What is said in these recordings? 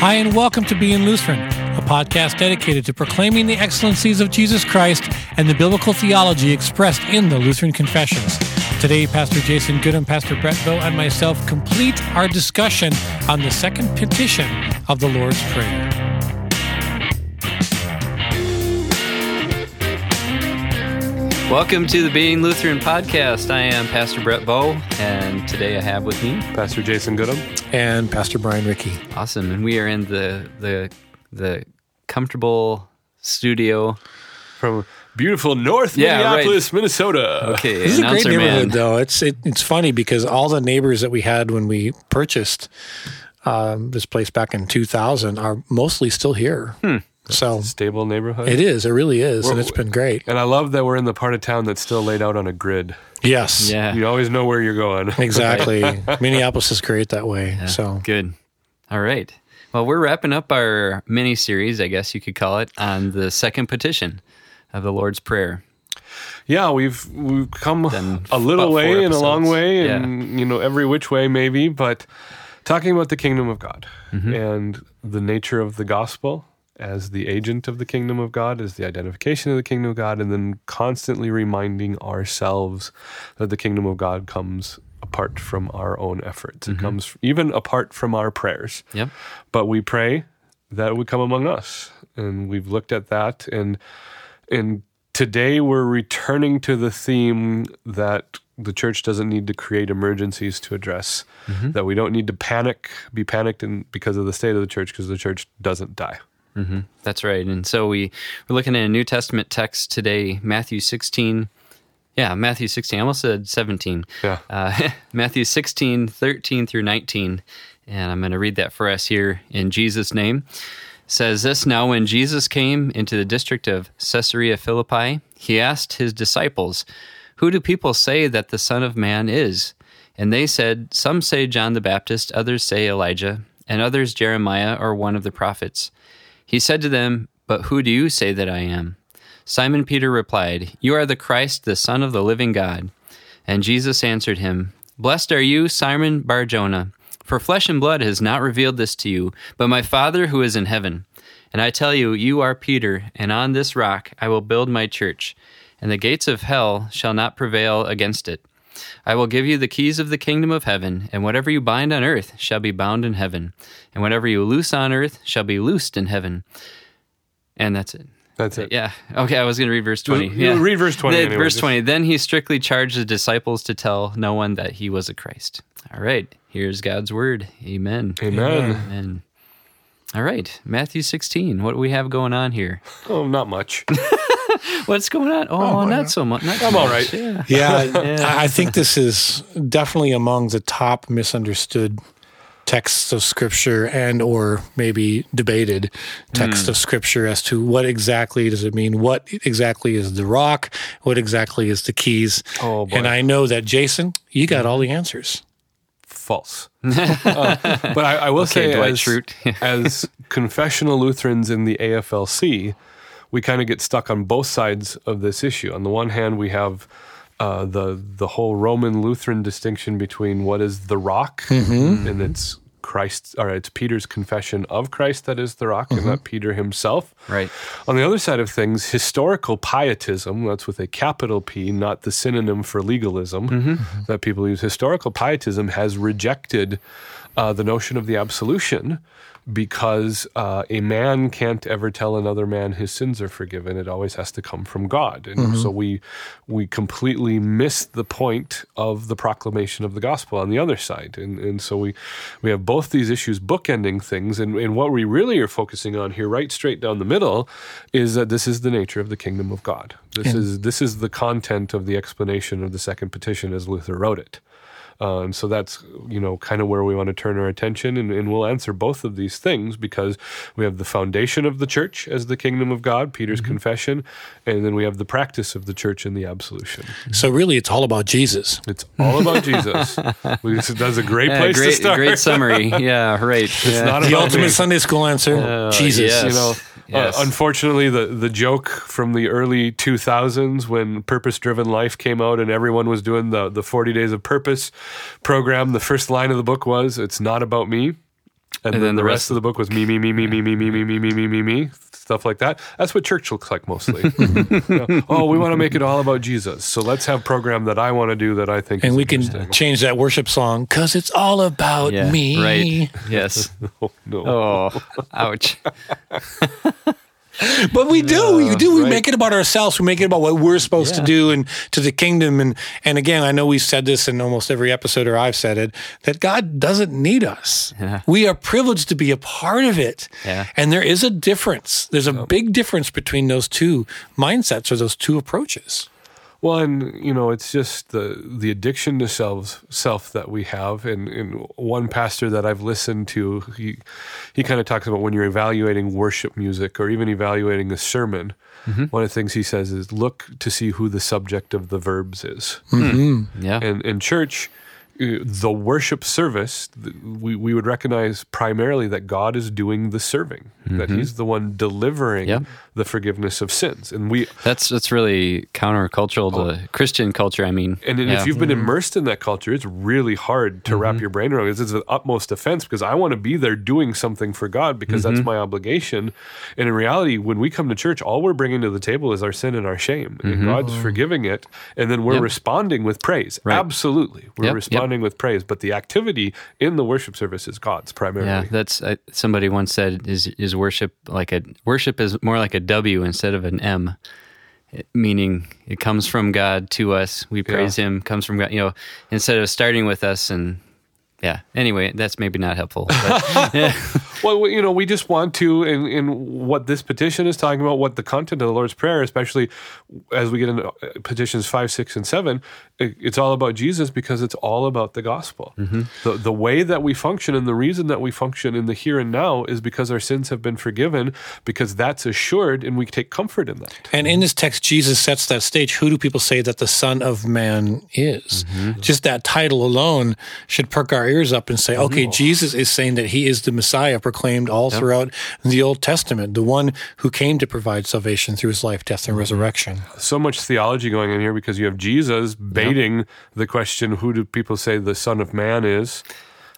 Hi, and welcome to Being Lutheran, a podcast dedicated to proclaiming the excellencies of Jesus Christ and the biblical theology expressed in the Lutheran Confessions. Today, Pastor Jason Goodham, Pastor Brett Bow, and myself complete our discussion on the second petition of the Lord's Prayer. Welcome to the Being Lutheran podcast. I am Pastor Brett Bow, and today I have with me Pastor Jason Goodham. And Pastor Brian Ricky. Awesome, and we are in the the the comfortable studio from beautiful North Yeah, Minneapolis, Minnesota. Okay, This is a great neighborhood, man. though. It's it, it's funny because all the neighbors that we had when we purchased um, this place back in 2000 are mostly still here. So Stable neighborhood. it is. It really is, and it's been great. And I love that we're in the part of town that's still laid out on a grid. Yes. Yeah, You always know where you're going. Exactly. Minneapolis is great that way. So good. All right. Well, we're wrapping up our mini series, I guess you could call it, on the second petition of the Lord's Prayer. Yeah, we've we've come Done a little about four way and a long episodes. way, Yeah. and you know every which way maybe, but talking about the kingdom of God Mm-hmm. and the nature of the gospel as the agent of the kingdom of God, as the identification of the kingdom of God, and then constantly reminding ourselves that the kingdom of God comes apart from our own efforts. Mm-hmm. It comes even apart from our prayers. Yep. but we pray that it would come among us and we've looked at that and and today we're returning to the theme that the church doesn't need to create emergencies to address that we don't need to panic be panicked in, because of the state of the church because the church doesn't die That's right. And so we we're looking at a New Testament text today, Matthew 16. Yeah, Matthew 16. I almost said 17. Yeah. Uh, Matthew 16, 13 through 19. And I'm going to read that for us here in Jesus' name. It says this Now, when Jesus came into the district of Caesarea Philippi, he asked his disciples, Who do people say that the Son of Man is? And they said, Some say John the Baptist, others say Elijah, and others Jeremiah or one of the prophets. He said to them, But who do you say that I am? Simon Peter replied, You are the Christ, the Son of the living God. And Jesus answered him, Blessed are you, Simon Barjona, for flesh and blood has not revealed this to you, but my Father who is in heaven. And I tell you, you are Peter, and on this rock I will build my church, and the gates of hell shall not prevail against it. I will give you the keys of the kingdom of heaven, and whatever you bind on earth shall be bound in heaven, and whatever you loose on earth shall be loosed in heaven. And that's it. that's it Yeah. Okay, I was going to read verse 20. You- yeah. read verse 20 The- anyway, verse just- 20. Then he strictly charged the disciples to tell no one that he was a Christ. All right. Here's God's word. Amen. amen Amen. All right. Matthew 16. What do we have going on here? oh not much What's going on? Oh, not so much. Not I'm so all much. right. Yeah. yeah, I I think this is definitely among the top misunderstood texts of scripture and or maybe debated text of scripture as to what exactly does it mean what exactly is the rock what exactly is the keys Oh, boy. and i know that jason you got all the answers false. Uh, but I, I will Okay, say, as, as confessional Lutherans in the AFLC, we kind of get stuck on both sides of this issue. On the one hand, we have uh, the the whole Roman Lutheran distinction between what is the rock, and it's Christ, or it's Peter's confession of Christ that is the rock, and not Peter himself. Right. On the other side of things, historical pietism, that's with a capital P, not the synonym for legalism that people use. Historical pietism has rejected uh, the notion of the absolution because uh, a man can't ever tell another man his sins are forgiven. It always has to come from God. And so we, we completely miss the point of the proclamation of the gospel on the other side. And, and so we, we have both these issues bookending things. And, and what we really are focusing on here, right straight down the middle, is that this is the nature of the kingdom of God. This is this is the content of the explanation of the second petition as Luther wrote it. Uh, and so that's you know kind of where we want to turn our attention, and, and we'll answer both of these things because we have the foundation of the church as the kingdom of God, Peter's confession, and then we have the practice of the church in the absolution. so really it's all about jesus It's all about Jesus. Which- That's a great Yeah, place great, to start. great summary. Yeah, right. It's Yeah. not the about ultimate me. sunday school answer jesus yes. you know Yes. uh, unfortunately the the joke from the early 2000s when purpose driven life came out and everyone was doing the the 40 days of purpose program the first line of the book was it's not about me and, then, the rest of the book was me, me, me, me, me, me, me, me, me, me, me, me, me, me stuff like that. That's what church looks like mostly. You know, oh, we want to make it all about Jesus, so let's have program that I want to do that I think. And is we can change that worship song because it's all about Yeah, me. right. Yes. Oh, no. Oh, ouch. But we do, we do. We right. make it about ourselves. We make it about what we're supposed to do and to the kingdom. And and again, I know we've said this in almost every episode, or I've said it, that God doesn't need us. Yeah. We are privileged to be a part of it. Yeah. And there is a difference. There's a big difference between those two mindsets or those two approaches. Well, and you know, it's just the the addiction to self self that we have. And, and one pastor that I've listened to, he he kind of talks about when you're evaluating worship music or even evaluating a sermon. Mm-hmm. One of the things he says is look to see who the subject of the verbs is. Mm-hmm. Hmm. Yeah. And in church, uh, the worship service, we, we would recognize primarily that God is doing the serving, that mm-hmm. He's the one delivering Yep. The forgiveness of sins. And we That's that's really countercultural to oh. Christian culture. I mean, And then yeah. if you've been mm-hmm. immersed in that culture, it's really hard to wrap mm-hmm. your brain around. it. It's, it's the utmost offense because I want to be there doing something for God because that's mm-hmm. my obligation. And in reality, when we come to church, all we're bringing to the table is our sin and our shame. And God's forgiving it. And then we're Yep. responding with praise. Right. Absolutely. We're Yep, yep. responding with praise. But the activity in the worship service is God's primarily. Yeah, that's uh, somebody once said is is worship like a worship is more like a W instead of an M, meaning it comes from God to us. We praise Him. Comes from God. You know, instead of starting with us and yeah. Anyway, that's maybe not helpful. But, yeah. Well, you know, we just want to, in, in what this petition is talking about, what the content of the Lord's Prayer, especially as we get into uh, petitions five, six, and seven, it- it's all about Jesus because it's all about the gospel. The, the way that we function and the reason that we function in the here and now is because our sins have been forgiven, because that's assured, and we take comfort in that. And in this text, Jesus sets that stage. Who do people say that the Son of Man is? Just that title alone should perk our ears up and say, okay, Jesus is saying that he is the Messiah proclaimed all throughout the Old Testament, the one who came to provide salvation through his life, death, and mm-hmm. resurrection. so much theology going in here because you have Jesus baiting the question, who do people say the Son of Man is?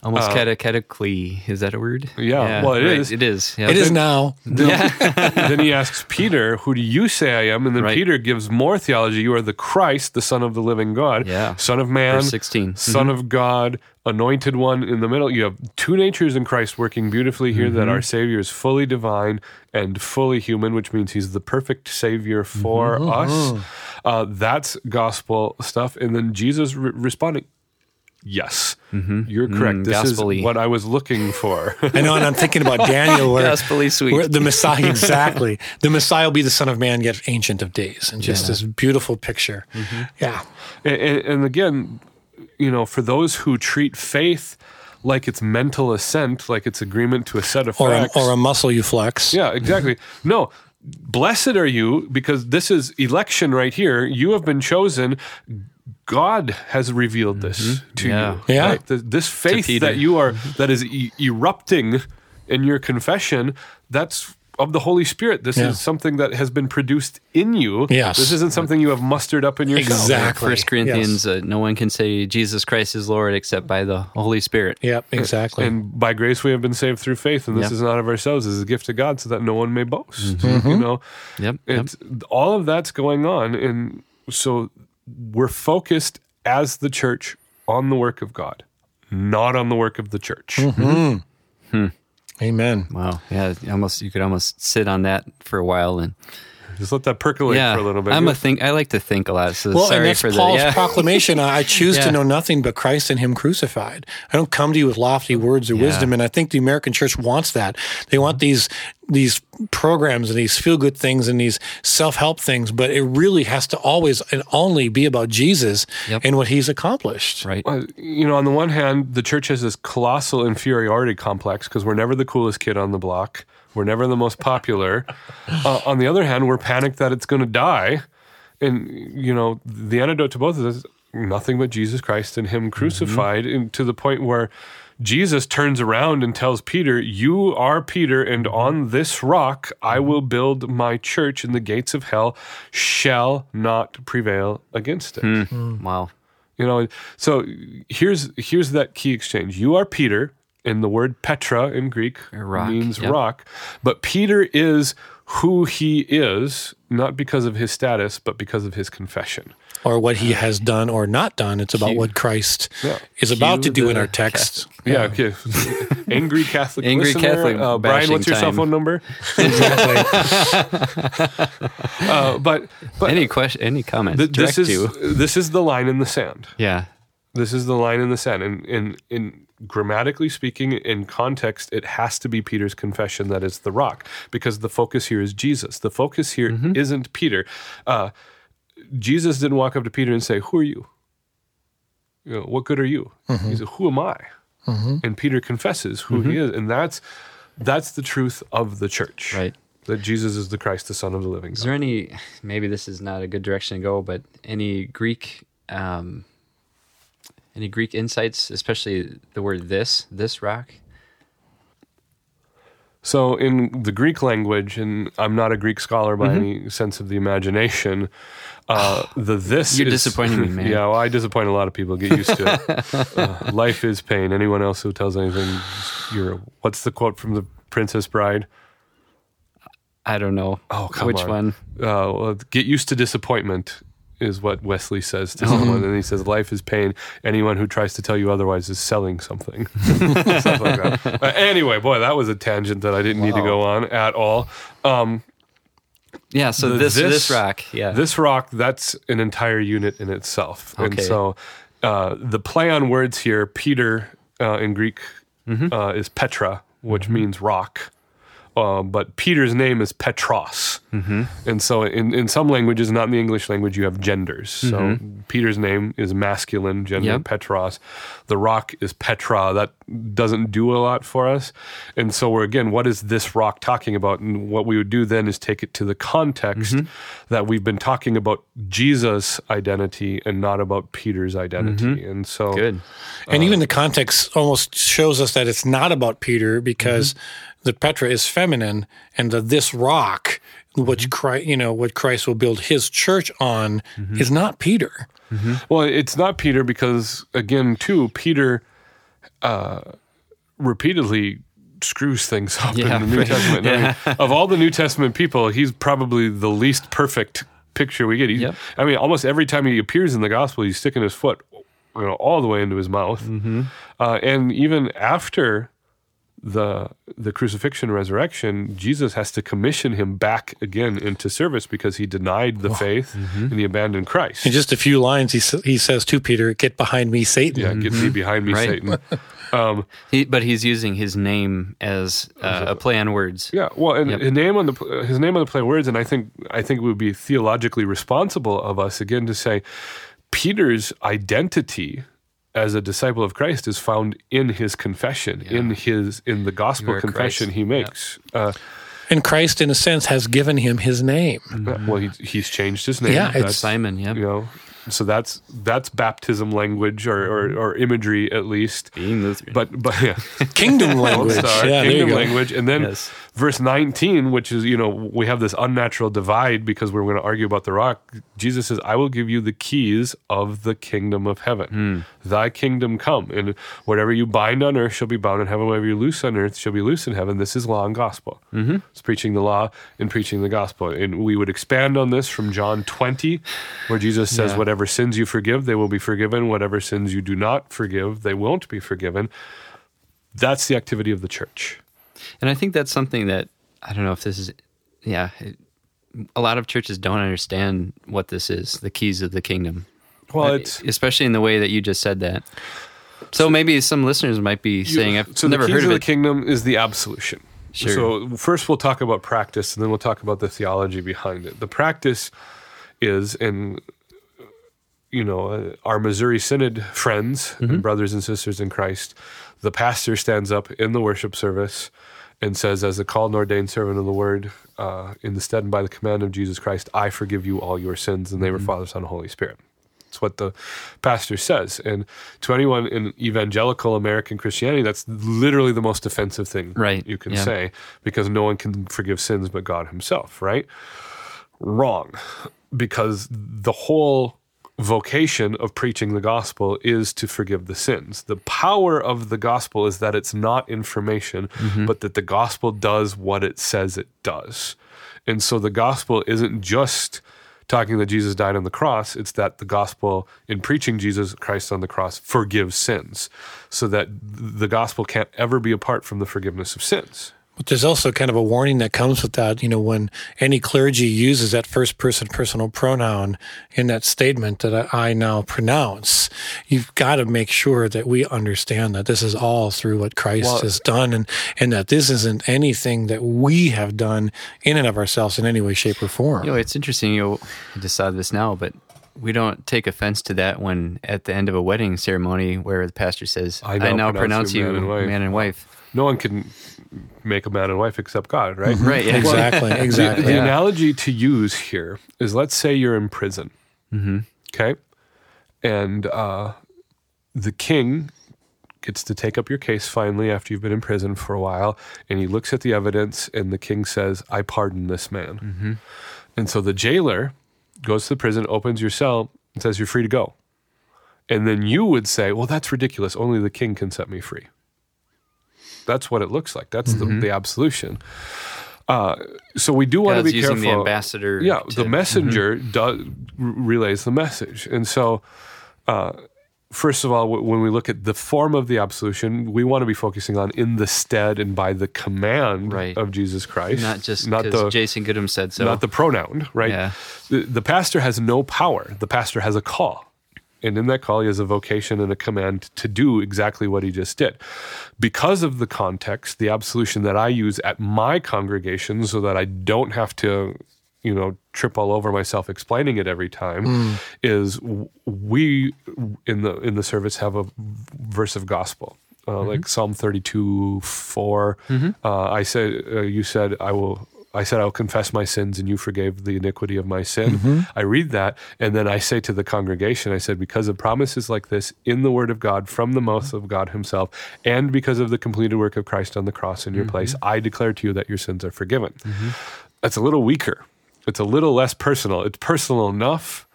Almost uh, catechically. Is that a word? yeah, well, it it is. is. It is. Yeah. It is now. then he asks Peter, Who do you say I am? And then Right. Peter gives more theology. You are the Christ, the Son of the living God, Yeah. Son of Man, Verse 16. Son mm-hmm. of God, anointed one in the middle. You have two natures in Christ working beautifully here that mm-hmm. our Savior is fully divine and fully human, which means he's the perfect Savior for mm-hmm. us. Uh, that's gospel stuff. And then Jesus re- responding, Yes, mm-hmm. you're mm, correct. this gospel-y. is what I was looking for. I know, and I'm thinking about Daniel, where, where the Messiah, exactly. The Messiah will be the Son of Man, yet ancient of days. And just this beautiful picture. Mm-hmm. Yeah. and, and, again, you know, for those who treat faith like it's mental assent, like it's agreement to a set of Or a, facts. or a muscle you flex. yeah, exactly. Mm-hmm. No, blessed are you because this is election right here. You have been chosen. God has revealed this to Yeah. you. Yeah. right? Th- This faith that you are that is e- erupting in your confession. That's of the Holy Spirit. This Yeah. is something that has been produced in you. Yes. This isn't something you have mustered up in yourself. Exactly. First Corinthians, uh, no one can say Jesus Christ is Lord except by the Holy Spirit. Yep, exactly. And by grace we have been saved through faith, and this Yep. is not of ourselves; it is a gift of God, so that no one may boast. Mm-hmm. You know, Yep. yep. all of that's going on, and so we're focused as the church on the work of God, not on the work of the church. Mm-hmm. Amen. Wow. Yeah. Almost. You could almost sit on that for a while and Just let that percolate yeah. for a little bit. I'm a think. I like to think a lot. So Well, and sorry that's for Paul's the yeah. proclamation. I I choose Yeah. to know nothing but Christ and Him crucified. I don't come to you with lofty words or wisdom, and I think the American church wants that. They want these these programs and these feel good things and these self help things, but it really has to always and only be about Jesus Yep. and what He's accomplished. right. Uh, you know, on the one hand, the church has this colossal inferiority complex because we're never the coolest kid on the block. We're never the most popular. uh, on the other hand, we're panicked that it's going to die. And, you know, the antidote to both of this is nothing but Jesus Christ and Him crucified, mm-hmm. and to the point where Jesus turns around and tells Peter, You are Peter, and on this rock I mm-hmm. will build my church, and the gates of hell shall not prevail against it. Hmm. Hmm. Wow. You know, so here's here's that key exchange. You are Peter, and the word Petra in Greek Rock, means yep. rock. But Peter is who he is, not because of his status, but because of his confession. or what he has done or not done. It's about Cue- what Christ Yeah. is about to do in our text. Yeah, okay. Angry Catholic Angry listener. Catholic uh, Brian, what's your bashing cell phone number? uh, but but Any question? Any comments? th- this direct is to. this is the line in the sand. Yeah. This is the line in the sand. And in, in grammatically speaking, in context, it has to be Peter's confession that is the rock, because the focus here is Jesus. The focus here Mm-hmm. not Peter. Uh, Jesus didn't walk up to Peter and say, "Who are you? You know, what good are you?" Mm-hmm. He said, "Who am I?" And Peter confesses who Mm-hmm. he is, and that's that's the truth of the church. Right. That Jesus is the Christ, the Son of the living God. Is there any? Maybe this is not a good direction to go, but any Greek, um, any Greek insights, especially the word "this," this rock. So, in the Greek language, and I'm not a Greek scholar by any sense of the imagination, uh, the this You're is- disappointing me, man. yeah, well, I disappoint a lot of people. Get used to it. uh, life is pain. Anyone else who tells anything, you're. What's the quote from the Princess Bride? I don't know. Oh, come Which on. one? Uh, well, get used to disappointment is what Westley says to someone, and he says, "Life is pain. Anyone who tries to tell you otherwise is selling something." Stuff like that. Uh, anyway, boy, that was a tangent that I didn't need to go on at all. Um, Yeah. So The this, this- this rock. Yeah. This rock, that's an entire unit in itself. And so uh, the play on words here, Peter uh, in Greek Mm-hmm. uh, is Petra, which means rock. Uh, but Peter's name is Petros. Mm-hmm. And so in, in some languages, not in the English language, you have genders. So Peter's name is masculine, gender Mm-hmm. Yep. Petros. The rock is Petra. That doesn't do a lot for us. And so we're again, what is this rock talking about? And what we would do then is take it to the context Mm-hmm. that we've been talking about Jesus' identity and not about Peter's identity. And so Mm-hmm. Good. And even the context almost shows us that it's not about Peter because the Petra is feminine and that this rock, which Christ, you know, what Christ will build his church on is not Peter. Well, it's not Peter because, again, too, Peter uh, repeatedly screws things up Yeah, in the New right. Testament. I mean, of all the New Testament people, he's probably the least perfect picture we get. He, Yep. I mean, almost every time he appears in the gospel, he's sticking his foot, you know, all the way into his mouth. Mm-hmm. Uh, and even after the the crucifixion resurrection, Jesus has to commission him back again into service because he denied the faith Mm-hmm. and he abandoned Christ. In just a few lines, he, sa- he says to Peter, Get behind me, Satan. Yeah, get thee behind me, Right. Satan. Um, He, but he's using his name as uh, a play on words. yeah, well, and Yep. his name on the pl- his name on the play on words, and I think I think it would be theologically responsible of us again to say Peter's identity as a disciple of Christ is found in his confession, in his in the gospel confession Christ. he makes. Uh, And Christ, in a sense, has given him his name. well, he, he's changed his name. Yeah, it's- That's- Simon. Yep. you know, so that's that's baptism language or or, or imagery at least. Being Lutheran. But but yeah. Kingdom language. Star, yeah, there you kingdom go. language, and then Yes. Verse 19, which is you know we have this unnatural divide because we're going to argue about the rock. Jesus says, "I will give you the keys of the kingdom of heaven. Hmm. Thy kingdom come, and whatever you bind on earth shall be bound in heaven. Whatever you loose on earth shall be loose in heaven." This is law and gospel. Mm-hmm. It's preaching the law and preaching the gospel, and we would expand on this from John 20, where Jesus says, Yeah. "Whatever sins you forgive, they will be forgiven. Whatever sins you do not forgive, they won't be forgiven." That's the activity of the church. And I think that's something that I don't know if this is, yeah, it, a lot of churches don't understand what this is, the keys of the kingdom. Well, Uh, it's especially in the way that you just said that. So maybe some listeners might be saying, "I've so never the keys heard of of it." the kingdom is the absolution. Sure. So first we'll talk about practice, and then we'll talk about the theology behind it. The practice is, and you know, uh, our Missouri Synod friends Mm-hmm. and brothers and sisters in Christ, the pastor stands up in the worship service and says, "As a called and ordained servant of the Word, uh, in the stead and by the command of Jesus Christ, I forgive you all your sins, and they were Mm-hmm. Father, Son, and Holy Spirit." That's what the pastor says. And to anyone in evangelical American Christianity, that's literally the most offensive thing Right. you can Yeah. say because no one can forgive sins but God Himself, right? Wrong. Because the whole vocation of preaching the gospel is to forgive the sins. The power of the gospel is that it's not information, mm-hmm. but that the gospel does what it says it does. And so the gospel isn't just talking that Jesus died on the cross, it's that the gospel, in preaching Jesus Christ on the cross, forgives sins, so that the gospel can't ever be apart from the forgiveness of sins. But there's also kind of a warning that comes with that. You know, when any clergy uses that first person personal pronoun in that statement that I, I now pronounce, you've got to make sure that we understand that this is all through what Christ Well- has done and, and that this isn't anything that we have done in and of ourselves in any way, shape, or form. You know, it's interesting. You know, I just saw this now, but we don't take offense to that when at the end of a wedding ceremony where the pastor says, "I now, pronounce, you man and wife." No one can make a man and wife except God, right? Right? Yeah. exactly, The, exactly. the yeah. analogy to use here is let's say you're in prison. Mm-hmm. Okay. And uh, the king gets to take up your case finally after you've been in prison for a while. And he looks at the evidence, and the king says, I pardon this man. Mm-hmm. And so the jailer goes to the prison, opens your cell, and says, You're free to go. And then you would say, Well, that's ridiculous. Only the king can set me free. That's what it looks like. That's the, the absolution. Uh, so we do want to be using careful. the ambassador. Yeah, to- the messenger does r- relays the message, and so. Uh, First of all, when we look at the form of the absolution, we want to be focusing on in the stead and by the command Right. of Jesus Christ, not just not the Jason Goodham said so. not the pronoun, right? Yeah. The, the pastor has no power. The pastor has a call. And in that call, he has a vocation and a command to do exactly what he just did. Because of the context, the absolution that I use at my congregation so that I don't have to, you know, trip all over myself explaining it every time is we in the in the service have a verse of gospel. Uh, Like Psalm 32, 4. Uh, I said, uh, you said, I will I said, I will confess my sins and you forgave the iniquity of my sin. Mm-hmm. I read that. And then I say to the congregation, I said, because of promises like this in the word of God, from the mouth of God himself, and because of the completed work of Christ on the cross in your mm-hmm. place, I declare to you that your sins are forgiven. Mm-hmm. That's a little weaker. It's a little less personal. It's personal enough,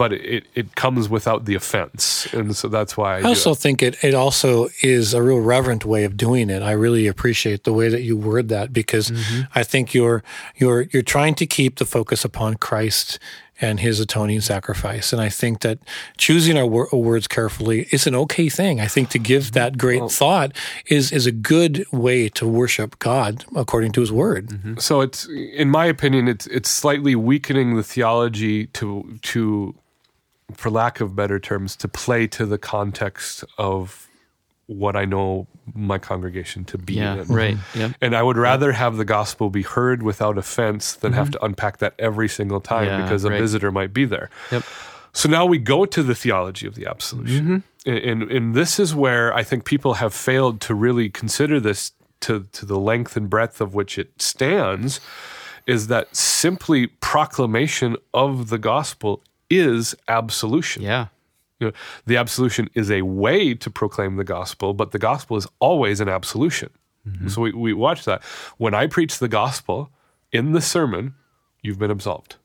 but it, it comes without the offense. And so that's why I, I also it. think it, it also is a real reverent way of doing it. I really appreciate the way that you word that because mm-hmm. I think you're you're you're trying to keep the focus upon Christ and his atoning sacrifice. And I think that choosing our wor- words carefully is an okay thing. I think to give mm-hmm. that great thought is is a good way to worship God according to his word. Mm-hmm. So it's, in my opinion, it's it's slightly weakening the theology to to, for lack of better terms, to play to the context of what I know my congregation to be yeah, in. right. Mm-hmm. Yep. And I would rather have the gospel be heard without offense than have mm-hmm. to unpack that every single time Yeah, because a right. visitor might be there. Yep. So now we go to the theology of the absolution. Mm-hmm. And, and, and this is where I think people have failed to really consider this to, to the length and breadth of which it stands is that simply proclamation of the gospel is absolution. Yeah. You know, the absolution is a way to proclaim the gospel, but the gospel is always an absolution. Mm-hmm. So we, we watch that. When I preach the gospel in the sermon, you've been absolved.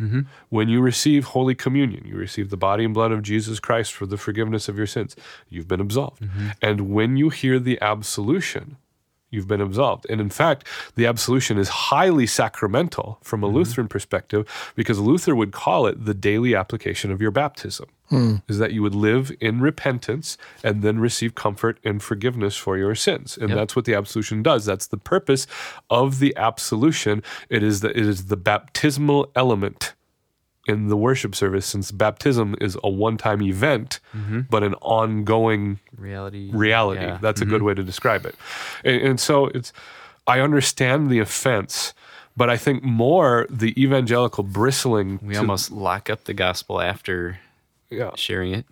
Mm-hmm. When you receive Holy Communion, you receive the body and blood of Jesus Christ for the forgiveness of your sins, you've been absolved. Mm-hmm. And when you hear the absolution, you've been absolved. And in fact, the absolution is highly sacramental from a mm-hmm. Lutheran perspective because Luther would call it the daily application of your baptism. Hmm. Is that you would live in repentance and then receive comfort and forgiveness for your sins. And that's what the absolution does. That's the purpose of the absolution. It is the, it is the baptismal element in the worship service since baptism is a one-time event mm-hmm. but an ongoing Reality. reality. Yeah. That's a good mm-hmm. way to describe it. And, and so it's, I understand the offense, but I think more the evangelical bristling. We to- almost lock up the gospel after yeah. sharing it,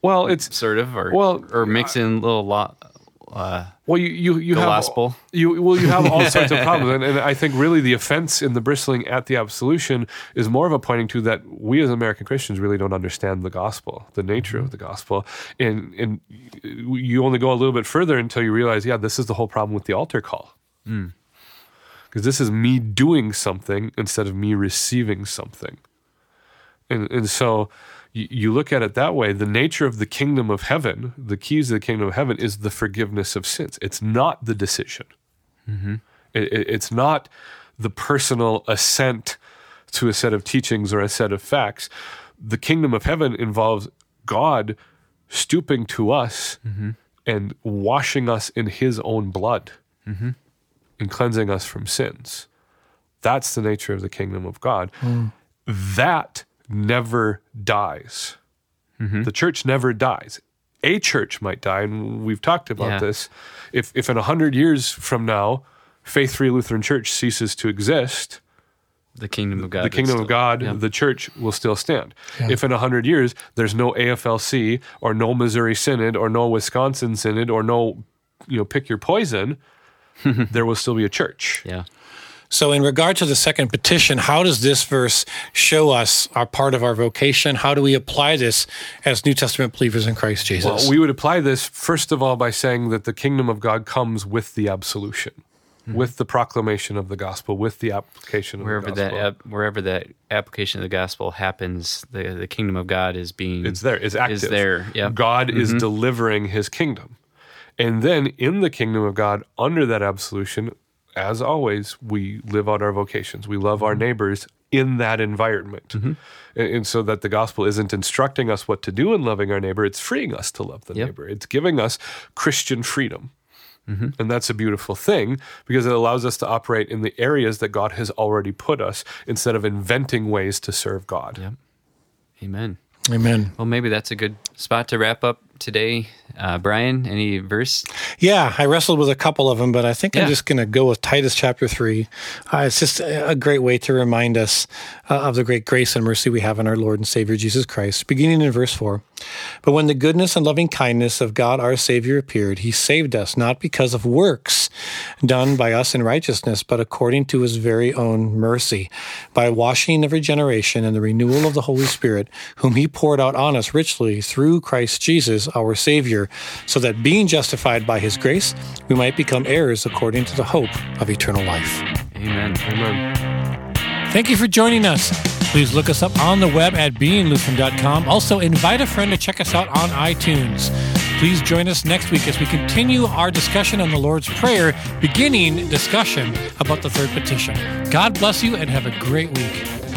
Well, it's sort of, or Well, or mix in little lot. Uh, well, you you, you have gospel. You well, you have all sorts of problems, and, and I think really the offense in the bristling at the absolution is more of a pointing to that we as American Christians really don't understand the gospel, the nature Mm-hmm. of the gospel, and and you only go a little bit further until you realize, yeah, this is the whole problem with the altar call. Mm. because this is me doing something instead of me receiving something. And and so, you, look at it that way, the nature of the kingdom of heaven, the keys of the kingdom of heaven, is the forgiveness of sins. It's not the decision. Mm-hmm. It, it- it's not the personal assent to a set of teachings or a set of facts. The kingdom of heaven involves God stooping to us mm-hmm. and washing us in his own blood mm-hmm. and cleansing us from sins. That's the nature of the kingdom of God. Mm. That never dies. Mm-hmm. The church never dies. A church might die, and we've talked about Yeah. this. If if in a hundred years from now, Faith Free Lutheran Church ceases to exist, The kingdom of God. the kingdom still- of God, yeah. the church will still stand. If in a hundred years there's no AFLC or no Missouri Synod or no Wisconsin Synod or no, you know, pick your poison, there will still be a church. Yeah. So, in regard to the second petition, how does this verse show us our part of our vocation? How do we apply this as New Testament believers in Christ Jesus? Well, we would apply this first of all by saying that the kingdom of God comes with the absolution, hmm. with the proclamation of the gospel, with the application of Wherever the that gospel. ap- wherever that application of the gospel happens, the the kingdom of God is being it's there. It's active. Is there? Yeah. God is mm-hmm. delivering his kingdom. And then in the kingdom of God, under that absolution, as always, we live out our vocations. We love our mm-hmm. neighbors in that environment. Mm-hmm. And, and so that the gospel isn't instructing us what to do in loving our neighbor, it's freeing us to love the Yep. neighbor. It's giving us Christian freedom. Mm-hmm. And that's a beautiful thing because it allows us to operate in the areas that God has already put us instead of inventing ways to serve God. Yep. Amen. Amen. Well, maybe that's a good spot to wrap up today. Uh, Brian, any verse? Yeah, I wrestled with a couple of them, but I think Yeah. I'm just going to go with Titus chapter 3. Uh, it's just a great way to remind us uh, of the great grace and mercy we have in our Lord and Savior Jesus Christ, beginning in verse 4. But when the goodness and loving kindness of God our Savior appeared, he saved us not because of works done by us in righteousness, but according to his very own mercy, by washing of regeneration and the renewal of the Holy Spirit, whom he poured out on us richly through Christ Jesus our Savior, so that being justified by his grace, we might become heirs according to the hope of eternal life. Amen. Amen. Thank you for joining us. Please look us up on the web at beinglutheran.com. Also, invite a friend to check us out on iTunes. Please join us next week as we continue our discussion on the Lord's Prayer, beginning discussion about the third petition. God bless you and have a great week.